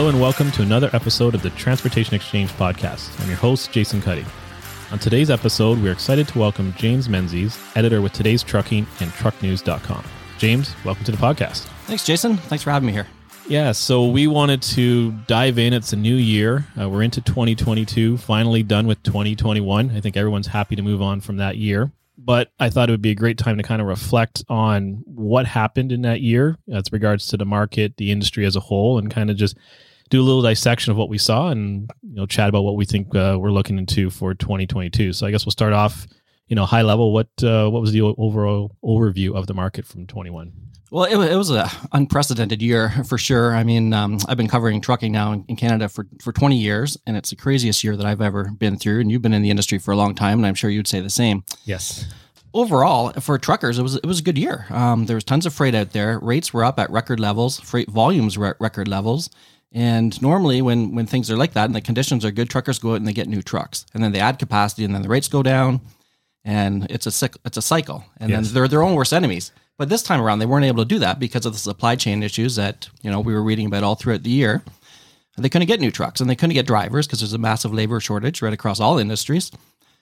Hello and welcome to another episode of the Transportation Exchange podcast. I'm your host, Jason Cuddy. On today's episode, we're excited to welcome James Menzies, editor with Today's Trucking and TruckNews.com. James, welcome to the podcast. Thanks, Jason. Thanks for having me here. Yeah, so we wanted to dive in. It's a new year. Uh, we're into 2022, finally done with 2021. I think everyone's happy to move on from that year. But I thought it would be a great time to kind of reflect on what happened in that year as regards to the market, the industry as a whole, and kind of just do a little dissection of what we saw and you know chat about what we think uh, we're looking into for 2022. So I guess we'll start off, you know, high level. What uh, what was the overall overview of the market from 21? Well, it, it was an unprecedented year for sure. I mean, um, I've been covering trucking now in, in, Canada for, for 20 years, and it's the craziest year that I've ever been through. And you've been in the industry for a long time, and I'm sure you'd say the same. Yes. Overall, for truckers, it was it was a good year. Um, there was tons of freight out there. Rates were up at record levels. Freight volumes were at record levels. And normally, when when things are like that and the conditions are good, truckers go out and they get new trucks, and then they add capacity, and then the rates go down, and it's a it's a cycle, and yes. then they're their own worst enemies. But this time around, they weren't able to do that because of the supply chain issues that you know we were reading about all throughout the year. And they couldn't get new trucks and they couldn't get drivers because there's a massive labor shortage right across all industries.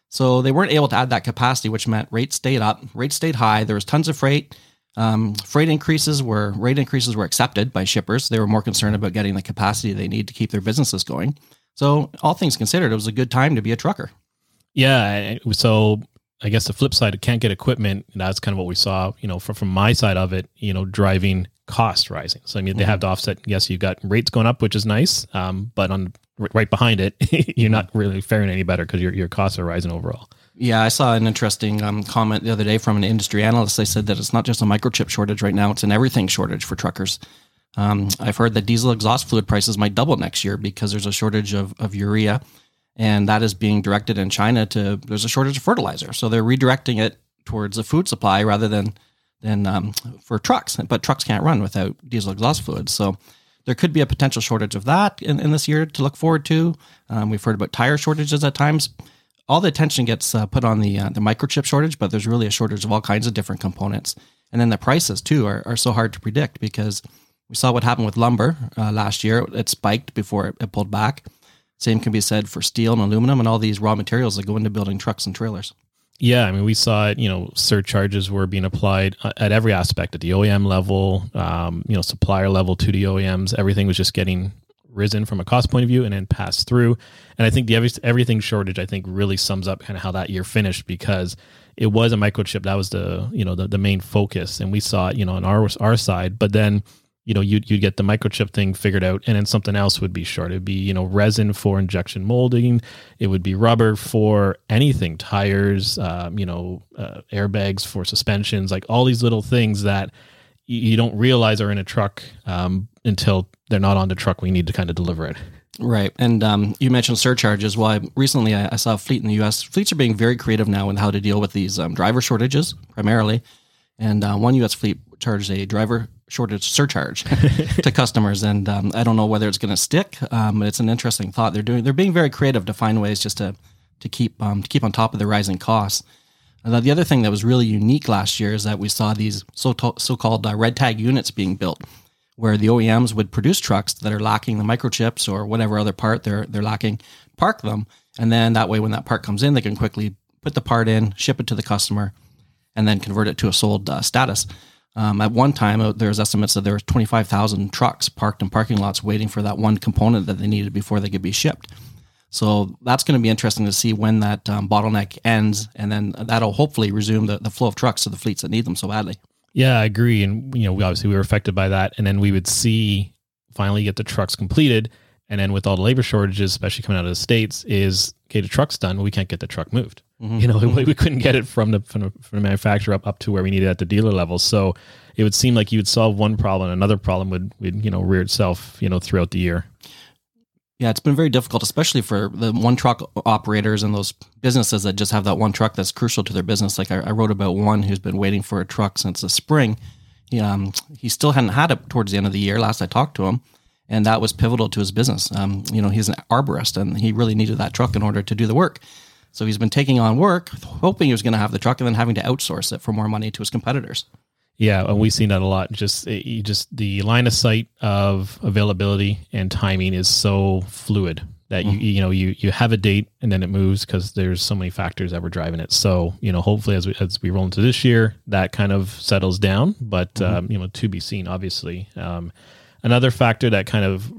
So they weren't able to add that capacity, which meant rates stayed up, rates stayed high. There was tons of freight. Um, freight increases were rate increases were accepted by shippers. They were more concerned about getting the capacity they need to keep their businesses going. So all things considered, it was a good time to be a trucker. Yeah. So I guess the flip side, it can't get equipment. That's kind of what we saw, you know, from, from my side of it, you know, driving cost rising. So, I mean, they mm-hmm. have to offset. Yes, you've got rates going up, which is nice. Um, but on right behind it, you're not really faring any better because your, your costs are rising overall. Yeah, I saw an interesting um, comment the other day from an industry analyst. They said that it's not just a microchip shortage right now, it's an everything shortage for truckers. Um, I've heard that diesel exhaust fluid prices might double next year because there's a shortage of, of urea and that is being directed in China to there's a shortage of fertilizer, so they're redirecting it towards the food supply rather than than um, for trucks. But trucks can't run without diesel exhaust fluids, so there could be a potential shortage of that in, in this year to look forward to. Um, we've heard about tire shortages at times. All the attention gets uh, put on the uh, the microchip shortage, but there's really a shortage of all kinds of different components. And then the prices too are, are so hard to predict because we saw what happened with lumber uh, last year. It spiked before it, it pulled back. Same can be said for steel and aluminum and all these raw materials that go into building trucks and trailers. Yeah, I mean, we saw it. You know, surcharges were being applied uh, at every aspect, at the OEM level, um, you know, supplier level to the OEMs. Everything was just getting risen from a cost point of view and then passed through. And I think the everything shortage, I think, really sums up kind of how that year finished because it was a microchip that was the you know the, the main focus, and we saw it, you know, on our our side. But then you know, you'd, you'd get the microchip thing figured out and then something else would be short. It'd be, you know, resin for injection molding. It would be rubber for anything, tires, um, you know, uh, airbags for suspensions, like all these little things that you, don't realize are in a truck um, until they're not on the truck. We need to kind of deliver it. Right. And um, you mentioned surcharges. Well, I, recently I, I, saw a fleet in the US. Fleets are being very creative now in how to deal with these um, driver shortages primarily. And uh, one US fleet charged a driver shortage surcharge to customers, and um, I don't know whether it's going to stick. Um, but it's an interesting thought. They're doing. They're being very creative to find ways just to to keep um, to keep on top of the rising costs. The other thing that was really unique last year is that we saw these so so called uh, red tag units being built, where the OEMs would produce trucks that are lacking the microchips or whatever other part they're they're lacking, park them, and then that way when that part comes in, they can quickly put the part in, ship it to the customer, and then convert it to a sold uh, status. Um, at one time, uh, there's estimates that there were 25,000 trucks parked in parking lots waiting for that one component that they needed before they could be shipped. So that's going to be interesting to see when that um, bottleneck ends, and then that'll hopefully resume the, the flow of trucks to the fleets that need them so badly. Yeah, I agree. And you know, we obviously we were affected by that, and then we would see finally get the trucks completed, and then with all the labor shortages, especially coming out of the states, is okay, the truck's done, but we can't get the truck moved. Mm-hmm. You know, we, we couldn't get it from the, from the, from the manufacturer up up to where we needed at the dealer level. So it would seem like you would solve one problem, another problem would would you know rear itself you know throughout the year. Yeah, it's been very difficult, especially for the one truck operators and those businesses that just have that one truck that's crucial to their business. Like I, I wrote about one who's been waiting for a truck since the spring. He, um, he still hadn't had it towards the end of the year. Last I talked to him, and that was pivotal to his business. Um, you know, he's an arborist, and he really needed that truck in order to do the work. So he's been taking on work, hoping he was going to have the truck, and then having to outsource it for more money to his competitors. Yeah, and we've seen that a lot. Just you just the line of sight of availability and timing is so fluid that you you know you you have a date and then it moves because there's so many factors that were driving it. So you know, hopefully as we as we roll into this year, that kind of settles down. But um, you know, to be seen. Obviously, um, another factor that kind of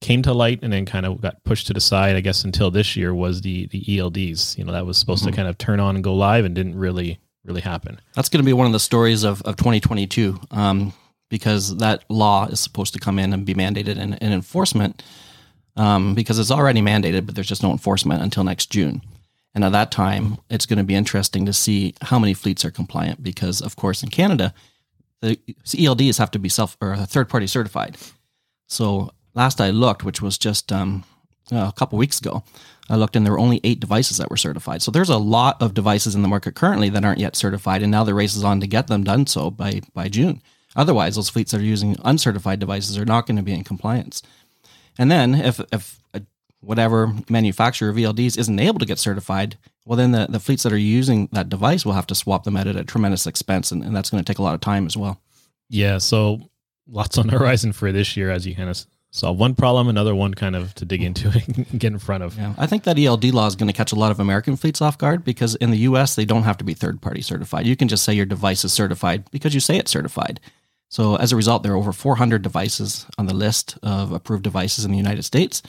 came to light and then kind of got pushed to the side, I guess, until this year was the the ELDs. You know, that was supposed to kind of turn on and go live and didn't really really happen. That's going to be one of the stories of, of 2022 um, because that law is supposed to come in and be mandated in, in enforcement um, because it's already mandated, but there's just no enforcement until next June. And at that time, it's going to be interesting to see how many fleets are compliant because, of course, in Canada, the ELDs have to be self or third party certified. So last I looked, which was just um, a couple weeks ago, I looked and there were only eight devices that were certified. So there's a lot of devices in the market currently that aren't yet certified, and now the race is on to get them done so by by June. Otherwise, those fleets that are using uncertified devices are not going to be in compliance. And then if if a, whatever manufacturer of ELDs isn't able to get certified, well then the, the fleets that are using that device will have to swap them out at a tremendous expense, and, and that's going to take a lot of time as well. Yeah, so lots on the horizon for this year as you kind of solve one problem, another one kind of to dig into and get in front of. Yeah, I think that ELD law is going to catch a lot of American fleets off guard because in the US, they don't have to be third party certified. You can just say your device is certified because you say it's certified. So as a result, there are over 400 devices on the list of approved devices in the United States.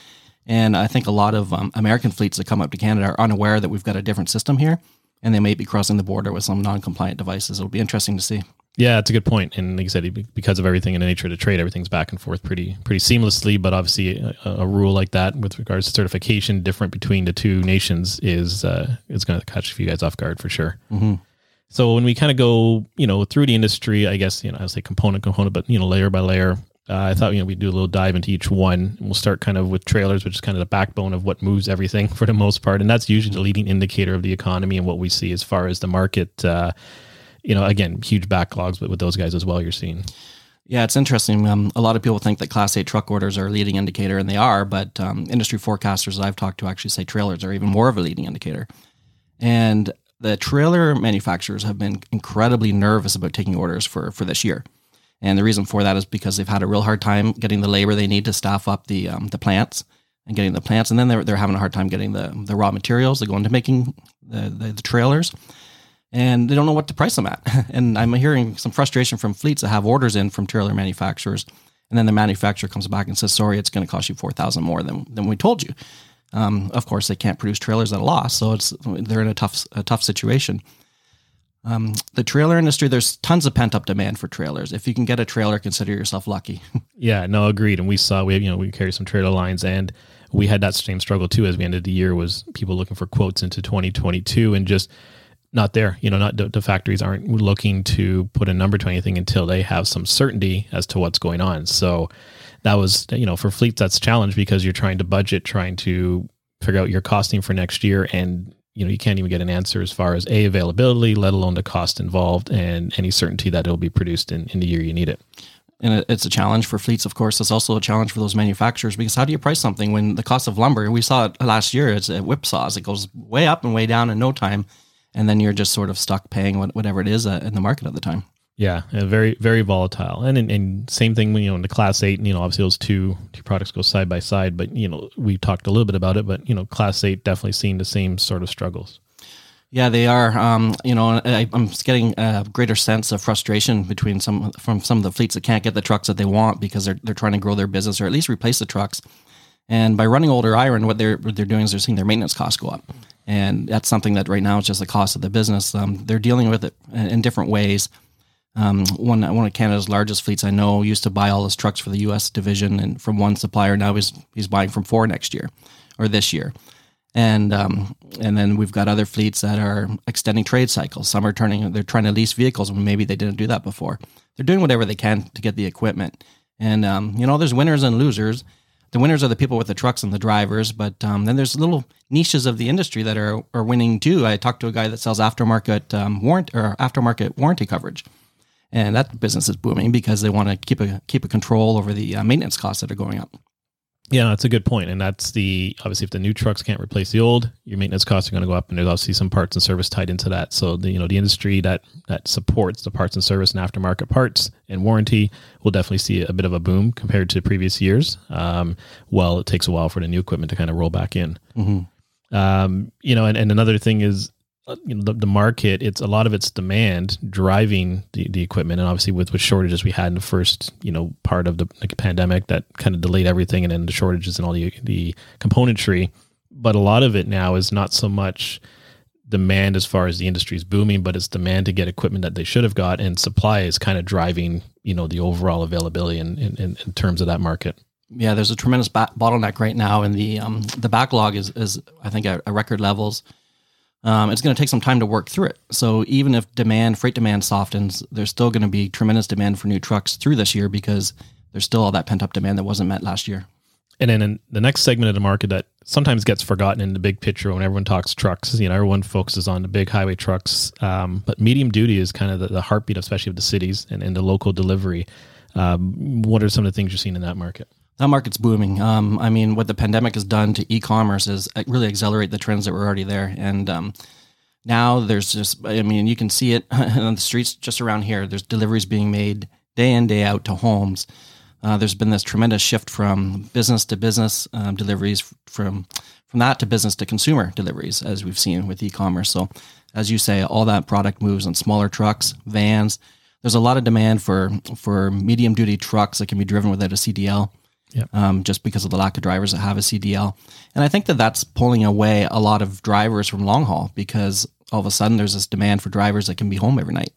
And I think a lot of um, American fleets that come up to Canada are unaware that we've got a different system here, and they may be crossing the border with some non compliant devices. It'll be interesting to see. Yeah, it's a good point. And like you said, because of everything in the nature of the trade, everything's back and forth pretty pretty seamlessly. But obviously, a, a rule like that with regards to certification different between the two nations is uh, is going to catch a few guys off guard for sure. Mm-hmm. So when we kind of go, you know, through the industry, I guess you know, I say component component, but you know, layer by layer. Uh, I thought you know we'd do a little dive into each one. We'll start kind of with trailers, which is kind of the backbone of what moves everything for the most part, and that's usually the leading indicator of the economy and what we see as far as the market. Uh, you know, again, huge backlogs, but with those guys as well, you're seeing. Yeah, it's interesting. Um, a lot of people think that Class 8 truck orders are a leading indicator, and they are, but um, industry forecasters that I've talked to actually say trailers are even more of a leading indicator. And the trailer manufacturers have been incredibly nervous about taking orders for, for this year. And the reason for that is because they've had a real hard time getting the labor they need to staff up the um, the plants and getting the plants, and then they're, they're having a hard time getting the, the raw materials that go into making the, the, the trailers and they don't know what to price them at. And I'm hearing some frustration from fleets that have orders in from trailer manufacturers, and then the manufacturer comes back and says, "Sorry, it's going to cost you four thousand more than than we told you." Um, of course, they can't produce trailers at a loss, so it's they're in a tough a tough situation. Um, the trailer industry, there's tons of pent up demand for trailers. If you can get a trailer, consider yourself lucky. yeah, no, agreed. And we saw we you know we carry some trailer lines, and we had that same struggle too as we ended the year was people looking for quotes into 2022 and just not there. You know, not the, factories aren't looking to put a number to anything until they have some certainty as to what's going on. So that was, you know, for fleets that's a challenge because you're trying to budget, trying to figure out your costing for next year, and you know you can't even get an answer as far as a availability, let alone the cost involved, and any certainty that it'll be produced in, in the year you need it. And it's a challenge for fleets, of course. It's also a challenge for those manufacturers because how do you price something when the cost of lumber? We saw it last year. It's a whipsaws. It goes way up and way down in no time and then you're just sort of stuck paying whatever it is uh, in the market at the time. Yeah, very very volatile, and and same thing when you know in the class eight, you know obviously those two two products go side by side, but you know we talked a little bit about it, but you know class eight definitely seeing the same sort of struggles. Yeah, they are. Um, you know, I, am getting a greater sense of frustration between some from some of the fleets that can't get the trucks that they want because they're they're trying to grow their business or at least replace the trucks. And by running older iron, what they're what they're doing is they're seeing their maintenance costs go up and that's something that right now is just the cost of the business. Um, they're dealing with it in different ways. Um, one one of Canada's largest fleets I know used to buy all his trucks for the U.S. division and from one supplier. Now he's he's buying from four next year or this year, and um, and then we've got other fleets that are extending trade cycles. Some are turning they're trying to lease vehicles when maybe they didn't do that before. They're doing whatever they can to get the equipment, and um, you know there's winners and losers the winners are the people with the trucks and the drivers, but um, then there's little niches of the industry that are, are winning too. I talked to a guy that sells aftermarket um, warrant or aftermarket warranty coverage, and that business is booming because they want to keep a keep a control over the uh, maintenance costs that are going up. Yeah, that's a good point, and that's the obviously if the new trucks can't replace the old, your maintenance costs are going to go up, and there's obviously some parts and service tied into that. So the you know the industry that that supports the parts and service and aftermarket parts and warranty will definitely see a bit of a boom compared to previous years. Um, well, it takes a while for the new equipment to kind of roll back in. Mm-hmm. Um, you know, and, and another thing is you know the, the market it's a lot of it's demand driving the, the equipment. And obviously with with shortages we had in the first you know part of the, the pandemic that kind of delayed everything and then the shortages and all the the componentry. But a lot of it now is not so much demand as far as the industry is booming but it's demand to get equipment that they should have got and supply is kind of driving you know the overall availability in in, in terms of that market. Yeah there's a tremendous ba- bottleneck right now and the um, the backlog is is i think at, at record levels um, it's going to take some time to work through it. So even if demand, freight demand softens, there's still going to be tremendous demand for new trucks through this year because there's still all that pent up demand that wasn't met last year. And then in the next segment of the market that sometimes gets forgotten in the big picture when everyone talks trucks, you know, everyone focuses on the big highway trucks, um, but medium duty is kind of the, the, heartbeat, especially of the cities and, and the local delivery. Um, what are some of the things you're seeing in that market? That market's booming. Um, I mean, what the pandemic has done to e-commerce is really accelerate the trends that were already there. And um, now there's just, I mean, you can see it on the streets just around here. There's deliveries being made day in, day out to homes. Uh, there's been this tremendous shift from business to business um, deliveries, from from that to business to consumer deliveries, as we've seen with e-commerce. So, as you say, all that product moves on smaller trucks, vans. There's a lot of demand for for medium duty trucks that can be driven without a CDL yep. um, just because of the lack of drivers that have a CDL. And I think that that's pulling away a lot of drivers from long haul because all of a sudden there's this demand for drivers that can be home every night,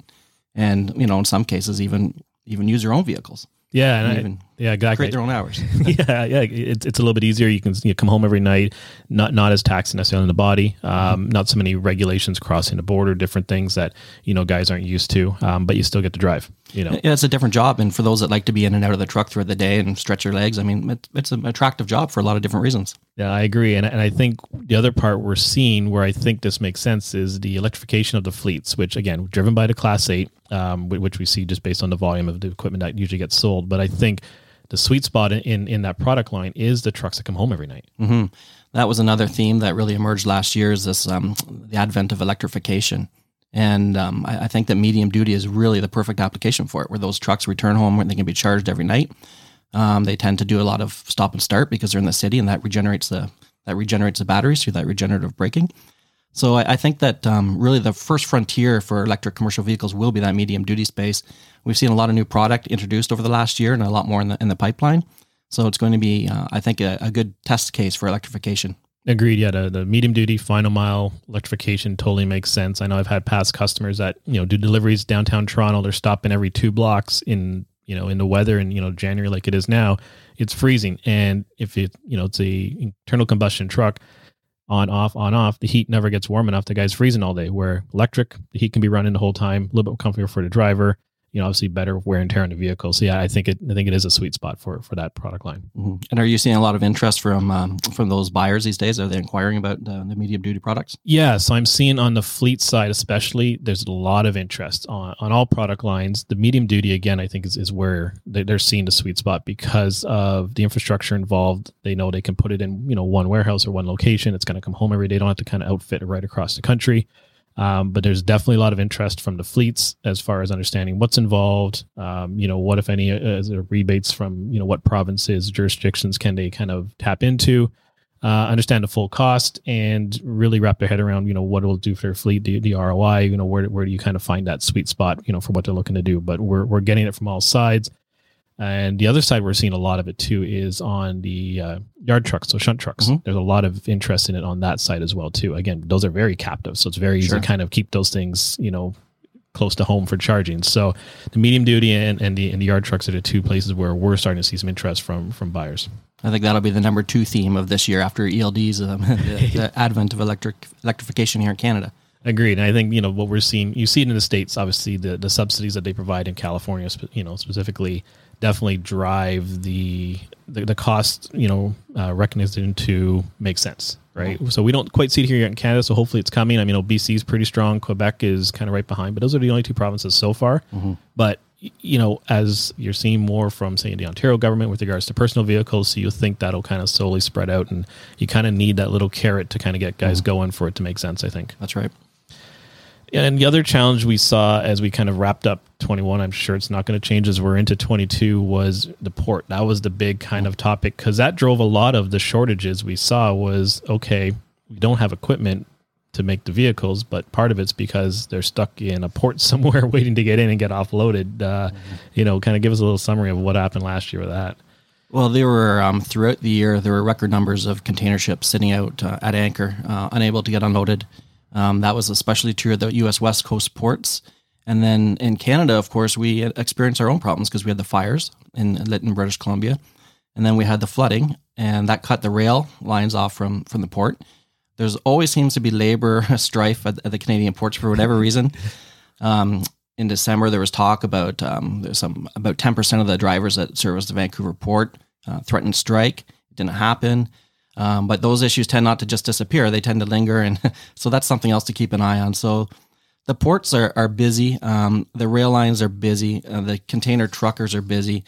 and you know in some cases even even use their own vehicles. Yeah, and I, yeah, exactly. Create their own hours. yeah, yeah. It's, it's a little bit easier. You can you come home every night, not not as taxing necessarily on the body. Um. Not so many regulations crossing the border, different things that you know guys aren't used to. Um, but you still get to drive. You know, yeah, it's a different job, and for those that like to be in and out of the truck throughout the day and stretch your legs, I mean, it, it's an attractive job for a lot of different reasons. Yeah, I agree, and and I think the other part we're seeing where I think this makes sense is the electrification of the fleets, which again, driven by the Class Eight, um, which we see just based on the volume of the equipment that usually gets sold. But I think the sweet spot in in that product line is the trucks that come home every night. Mm-hmm. That was another theme that really emerged last year is this um, the advent of electrification. And um, I, I, think that medium duty is really the perfect application for it, where those trucks return home and they can be charged every night. Um, they tend to do a lot of stop and start because they're in the city, and that regenerates the that regenerates the batteries through that regenerative braking. So I, I think that um, really the first frontier for electric commercial vehicles will be that medium duty space. We've seen a lot of new product introduced over the last year, and a lot more in the in the pipeline. So it's going to be, uh, I think, a, a, good test case for electrification. Agreed. Yeah, the, the medium duty final mile electrification totally makes sense. I know I've had past customers that you know do deliveries downtown Toronto. They're stopping every two blocks in you know in the weather and you know January like it is now. It's freezing, and if it you know it's a internal combustion truck on off on off the heat never gets warm enough. The guy's freezing all day where electric the heat can be running the whole time a little bit comfortable for the driver you know obviously better wear and tear on the vehicle. So yeah i think it i think it is a sweet spot for for that product line. Mm-hmm. and are you seeing a lot of interest from um, from those buyers these days? Are they inquiring about uh, the medium duty products? Yeah so i'm seeing on the fleet side especially there's a lot of interest on on all product lines. The medium duty again i think is, is where they're seeing the sweet spot because of the infrastructure involved. They know they can put it in you know one warehouse or one location. It's going to come home every day. They don't have to kind of outfit it right across the country um, but there's definitely a lot of interest from the fleets as far as understanding what's involved. Um, you know, what if any uh, rebates from you know what provinces, jurisdictions can they kind of tap into, uh, understand the full cost, and really wrap their head around you know what it'll do for their fleet, the, the ROI. You know, where where do you kind of find that sweet spot? You know, for what they're looking to do. But we're we're getting it from all sides. And the other side we're seeing a lot of it too is on the uh, yard trucks, so shunt trucks. Mm-hmm. There's a lot of interest in it on that side as well too. Again, those are very captive, so it's very easy to kind of keep those things, you know, close to home for charging. So the medium duty and, and the and the yard trucks are the two places where we're starting to see some interest from from buyers. I think that'll be the number two theme of this year after ELD's um, the, the advent of electric electrification here in Canada. Agreed. And I think, you know, what we're seeing, you see it in the States, obviously the, the subsidies that they provide in California, you know, specifically definitely drive the the, the cost you know uh, recognition to make sense right mm-hmm. so we don't quite see it here yet in canada so hopefully it's coming i mean bc is pretty strong quebec is kind of right behind but those are the only two provinces so far mm-hmm. but you know, as you're seeing more from, say, the Ontario government with regards to personal vehicles, so you think that'll kind of slowly spread out, and you kind of need that little carrot to kind of get guys going for it to make sense. I think. That's right. And the other challenge we saw as we kind of wrapped up 21, I'm sure it's not going to change as we're into 22, was the port. That was the big kind of topic because that drove a lot of the shortages we saw. Was okay, we don't have equipment to make the vehicles, but part of it's because they're stuck in a port somewhere waiting to get in and get offloaded. Uh, mm-hmm. You know, kind of give us a little summary of what happened last year with that. Well, there were um, throughout the year there were record numbers of container ships sitting out uh, at anchor, uh, unable to get unloaded. Um, that was especially true at the U.S. West Coast ports. And then in Canada, of course, we experienced our own problems because we had the fires in Lytton, British Columbia, and then we had the flooding, and that cut the rail lines off from from the port. There's always seems to be labor strife at, at the Canadian ports for whatever reason. Um, in December, there was talk about um, there's some about 10 percent of the drivers that service the Vancouver port uh, threatened strike. It didn't happen. Um, but those issues tend not to just disappear; they tend to linger, and so that's something else to keep an eye on. So the ports are are busy, um, the rail lines are busy, uh, the container truckers are busy.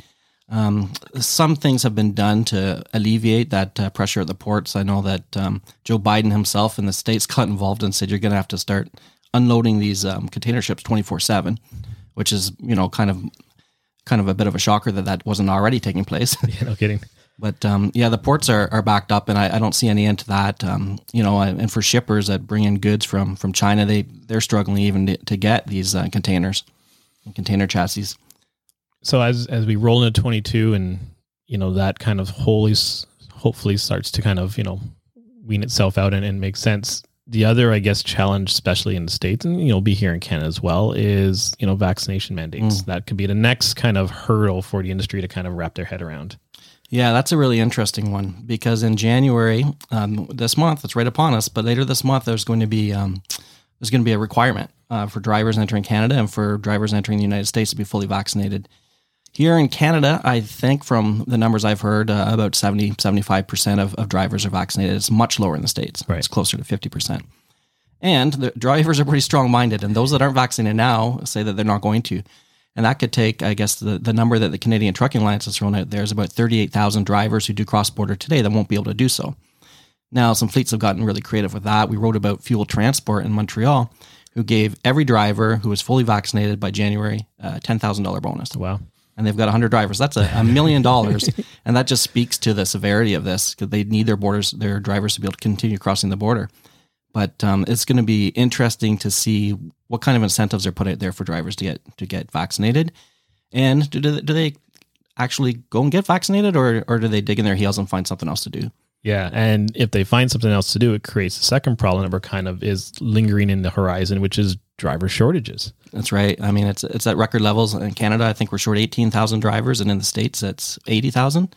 Um, some things have been done to alleviate that uh, pressure at the ports. I know that um, Joe Biden himself in the states got involved and said you're going to have to start unloading these um, container ships 24 seven, which is you know kind of kind of a bit of a shocker that that wasn't already taking place. yeah, no kidding. But um, yeah, the ports are, are backed up, and I, I don't see any end to that. Um, you know, and for shippers that bring in goods from from China, they they're struggling even to, to get these uh, containers, and container chassis. So as as we roll into twenty two, and you know that kind of wholly hopefully starts to kind of you know wean itself out and, and make sense. The other, I guess, challenge, especially in the states, and you know, be here in Canada as well, is you know vaccination mandates. Mm. That could be the next kind of hurdle for the industry to kind of wrap their head around. Yeah, that's a really interesting one because in January, um, this month, it's right upon us. But later this month, there's going to be um, there's going to be a requirement uh, for drivers entering Canada and for drivers entering the United States to be fully vaccinated. Here in Canada, I think from the numbers I've heard, uh, about 70, 75% of, of drivers are vaccinated. It's much lower in the States. Right. It's closer to 50%. And the drivers are pretty strong minded. And those that aren't vaccinated now say that they're not going to. And that could take, I guess, the, the number that the Canadian Trucking Alliance has thrown out there is about 38,000 drivers who do cross border today that won't be able to do so. Now, some fleets have gotten really creative with that. We wrote about Fuel Transport in Montreal, who gave every driver who was fully vaccinated by January a $10,000 bonus. Wow. And they've got 100 drivers. That's a, a million dollars. and that just speaks to the severity of this because they need their borders, their drivers to be able to continue crossing the border. But um, it's going to be interesting to see what kind of incentives are put out there for drivers to get to get vaccinated, and do they, do they actually go and get vaccinated, or or do they dig in their heels and find something else to do? Yeah, and if they find something else to do, it creates a second problem that we're kind of is lingering in the horizon, which is driver shortages. That's right. I mean, it's it's at record levels in Canada. I think we're short eighteen thousand drivers, and in the states, it's eighty thousand.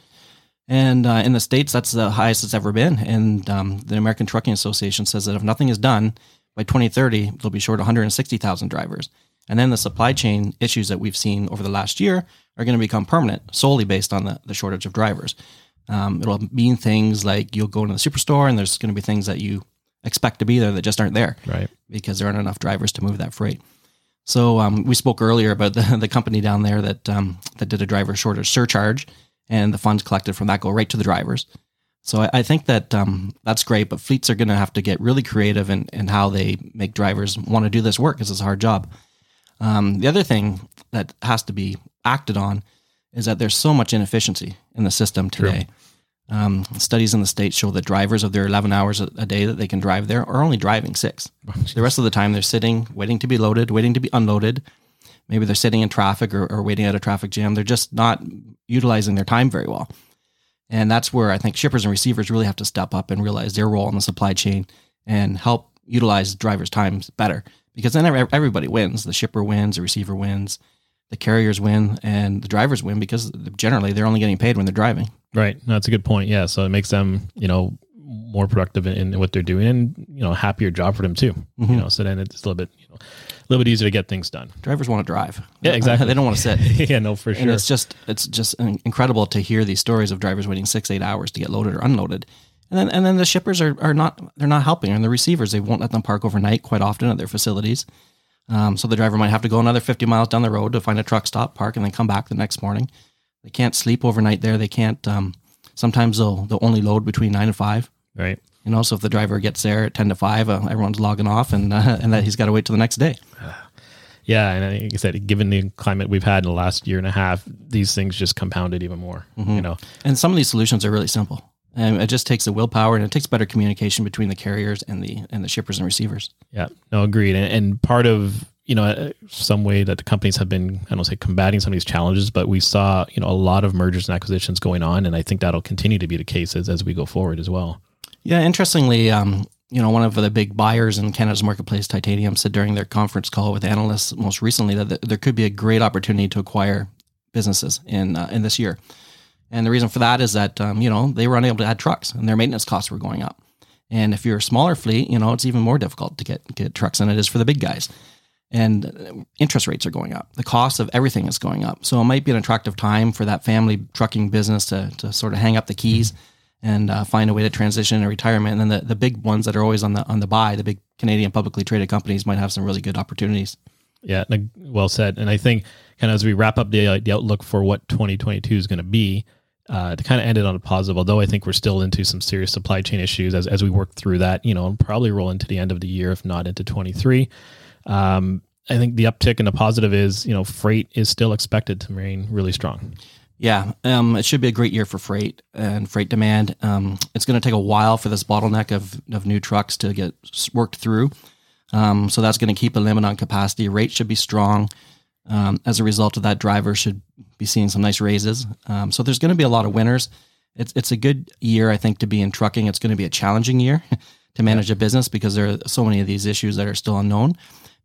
And uh, in the States, that's the highest it's ever been. And um, the American Trucking Association says that if nothing is done by 2030, they'll be short 160,000 drivers. And then the supply chain issues that we've seen over the last year are going to become permanent solely based on the, the shortage of drivers. Um, it'll mean things like you'll go into the superstore and there's going to be things that you expect to be there that just aren't there. Right. Because there aren't enough drivers to move that freight. So um, we spoke earlier about the, the company down there that um, that did a driver shortage surcharge and the funds collected from that go right to the drivers. So I, I think that um, that's great, but fleets are going to have to get really creative in, in how they make drivers want to do this work because it's a hard job. Um, the other thing that has to be acted on is that there's so much inefficiency in the system today. Um, studies in the states show that drivers of their 11 hours a day that they can drive there are only driving six. the rest of the time they're sitting, waiting to be loaded, waiting to be unloaded, maybe they're sitting in traffic or, or waiting at a traffic jam. They're just not utilizing their time very well. And that's where I think shippers and receivers really have to step up and realize their role in the supply chain and help utilize drivers' times better. Because then everybody wins. The shipper wins, the receiver wins, the carriers win, and the drivers win because generally they're only getting paid when they're driving. Right. No, that's a good point. Yeah. So it makes them, you know, more productive in, in what they're doing and, you know, happier job for them too. Mm-hmm. You know, so then it's a little bit, you know, a little bit easier to get things done. Drivers want to drive. Yeah, exactly. they don't want to sit. yeah, no, for sure. And it's just it's just incredible to hear these stories of drivers waiting six, eight hours to get loaded or unloaded. And then and then the shippers are, are not they're not helping and the receivers they won't let them park overnight quite often at their facilities. Um, so the driver might have to go another 50 miles down the road to find a truck stop, park, and then come back the next morning. They can't sleep overnight there. They can't. Um, sometimes they'll they'll only load between nine and five. Right. And also, if the driver gets there at 10 to 5, uh, everyone's logging off and uh, and that he's got to wait till the next day. Yeah, and like I said, given the climate we've had in the last year and a half, these things just compounded even more. You know, And some of these solutions are really simple. And it just takes the willpower and it takes better communication between the carriers and the and the shippers and receivers. Yeah, no, agreed. And, and part of you know uh, some way that the companies have been I don't say combating some of these challenges, but we saw you know a lot of mergers and acquisitions going on, and I think that'll continue to be the case as, as we go forward as well. Yeah, interestingly, um, you know, one of the big buyers in Canada's marketplace, Titanium, said during their conference call with analysts most recently that there could be a great opportunity to acquire businesses in uh, in this year. And the reason for that is that um, you know they were unable to add trucks, and their maintenance costs were going up. And if you're a smaller fleet, you know it's even more difficult to get get trucks than it is for the big guys. And uh, interest rates are going up. The cost of everything is going up. So it might be an attractive time for that family trucking business to to sort of hang up the keys and uh, find a way to transition in retirement. And then the, the big ones that are always on the on the buy, the big Canadian publicly traded companies might have some really good opportunities. Yeah, well said. And I think kind of as we wrap up the, uh, the outlook for what 2022 is going to be, uh, to kind of end it on a positive, although I think we're still into some serious supply chain issues as, as we work through that, you know, and probably roll into the end of the year, if not into 23. Um, I think the uptick and the positive is, you know, freight is still expected to remain really strong. Yeah, um, it should be a great year for freight and freight demand. Um, it's going to take a while for this bottleneck of, of new trucks to get worked through. Um, so that's going to keep a limit on capacity. Rates should be strong. Um, as a result of that, drivers should be seeing some nice raises. Um, so there's going to be a lot of winners. It's, it's a good year, I think, to be in trucking. It's going to be a challenging year to manage a business because there are so many of these issues that are still unknown.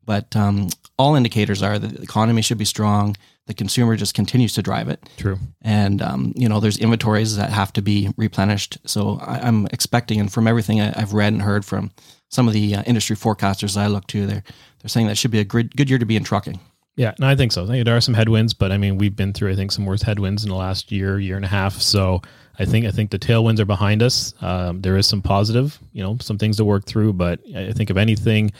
But um, all indicators are that the economy should be strong. The consumer just continues to drive it True. and um, you know there's inventories that have to be replenished so I, i'm expecting and from everything I, i've read and heard from some of the uh, industry forecasters that i look to they're they're saying that should be a good, good year to be in trucking Yeah, no, I think so. I think there are some headwinds, but I mean, we've been through, I think, some worse headwinds in the last year, year and a half. So I think, I think the tailwinds are behind us. Um, there is some positive, you know, some things to work through, but I think if anything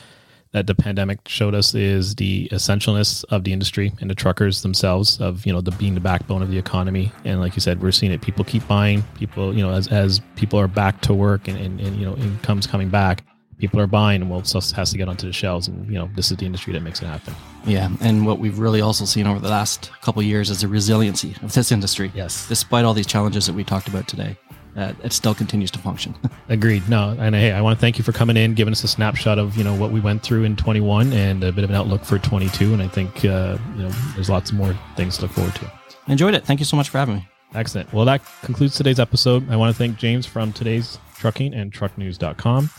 that the pandemic showed us is the essentialness of the industry and the truckers themselves of, you know, the being the backbone of the economy. And like you said, we're seeing it. People keep buying. People, you know, as as people are back to work and and, and you know, income's coming back. People are buying, and well, stuff has to get onto the shelves, and you know this is the industry that makes it happen. yeah and what we've really also seen over the last couple of years is the resiliency of this industry Yes. despite all these challenges that we talked about today uh, it still continues to function Agreed. No, and hey, I want to thank you for coming in, giving us a snapshot of you know what we went through in 21 and a bit of an outlook for 22. And I think uh, you know there's lots more things to look forward to. enjoyed it thank you so much for having me Excellent. Well, that concludes today's episode. I want to thank James from today's trucking and trucknews.com.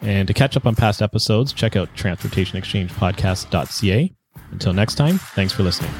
And to catch up on past episodes, check out transportationexchangepodcast.ca. Until next time, thanks for listening.